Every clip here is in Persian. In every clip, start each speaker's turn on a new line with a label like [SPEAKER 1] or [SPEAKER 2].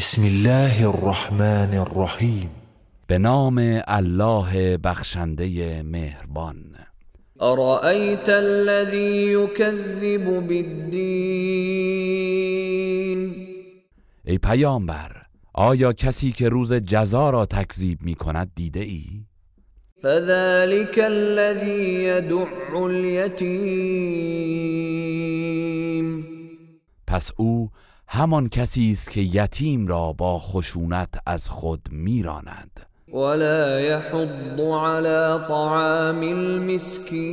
[SPEAKER 1] بسم الله الرحمن الرحیم
[SPEAKER 2] به نام الله بخشنده مهربان.
[SPEAKER 3] ارأیت الذی یکذب بالدین
[SPEAKER 2] ای پیامبر آیا کسی که روز جزا را تکذیب می کند دیده ای؟
[SPEAKER 3] فذلك الذي يدع اليتيم.
[SPEAKER 2] پس او همان کسی است که یتیم را با خشونت از خود میراند.
[SPEAKER 3] ولا يحض على طعام المسكين.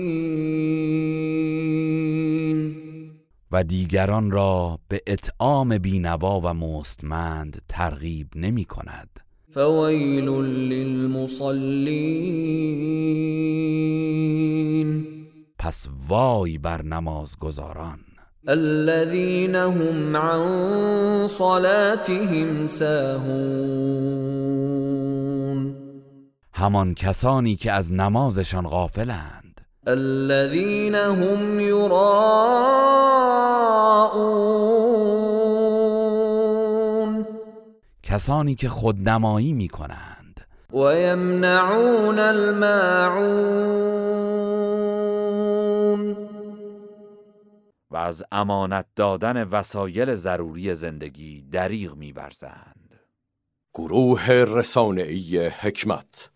[SPEAKER 2] و دیگران را به اطعام بینوا و مستمند ترغیب نمی کند.
[SPEAKER 3] فويل للمصلين.
[SPEAKER 2] پس وای بر نمازگزاران.
[SPEAKER 3] الذين هم عن صلاتهم ساهون.
[SPEAKER 2] همان کسانی که از نمازشان غافلند.
[SPEAKER 3] الذين هم يراءون.
[SPEAKER 2] کسانی که خودنمایی می کنند
[SPEAKER 3] ويمنعون الماعون.
[SPEAKER 4] و از امانت دادن وسایل ضروری زندگی دریغ می‌ورزند.
[SPEAKER 5] گروه رسانه‌ای حکمت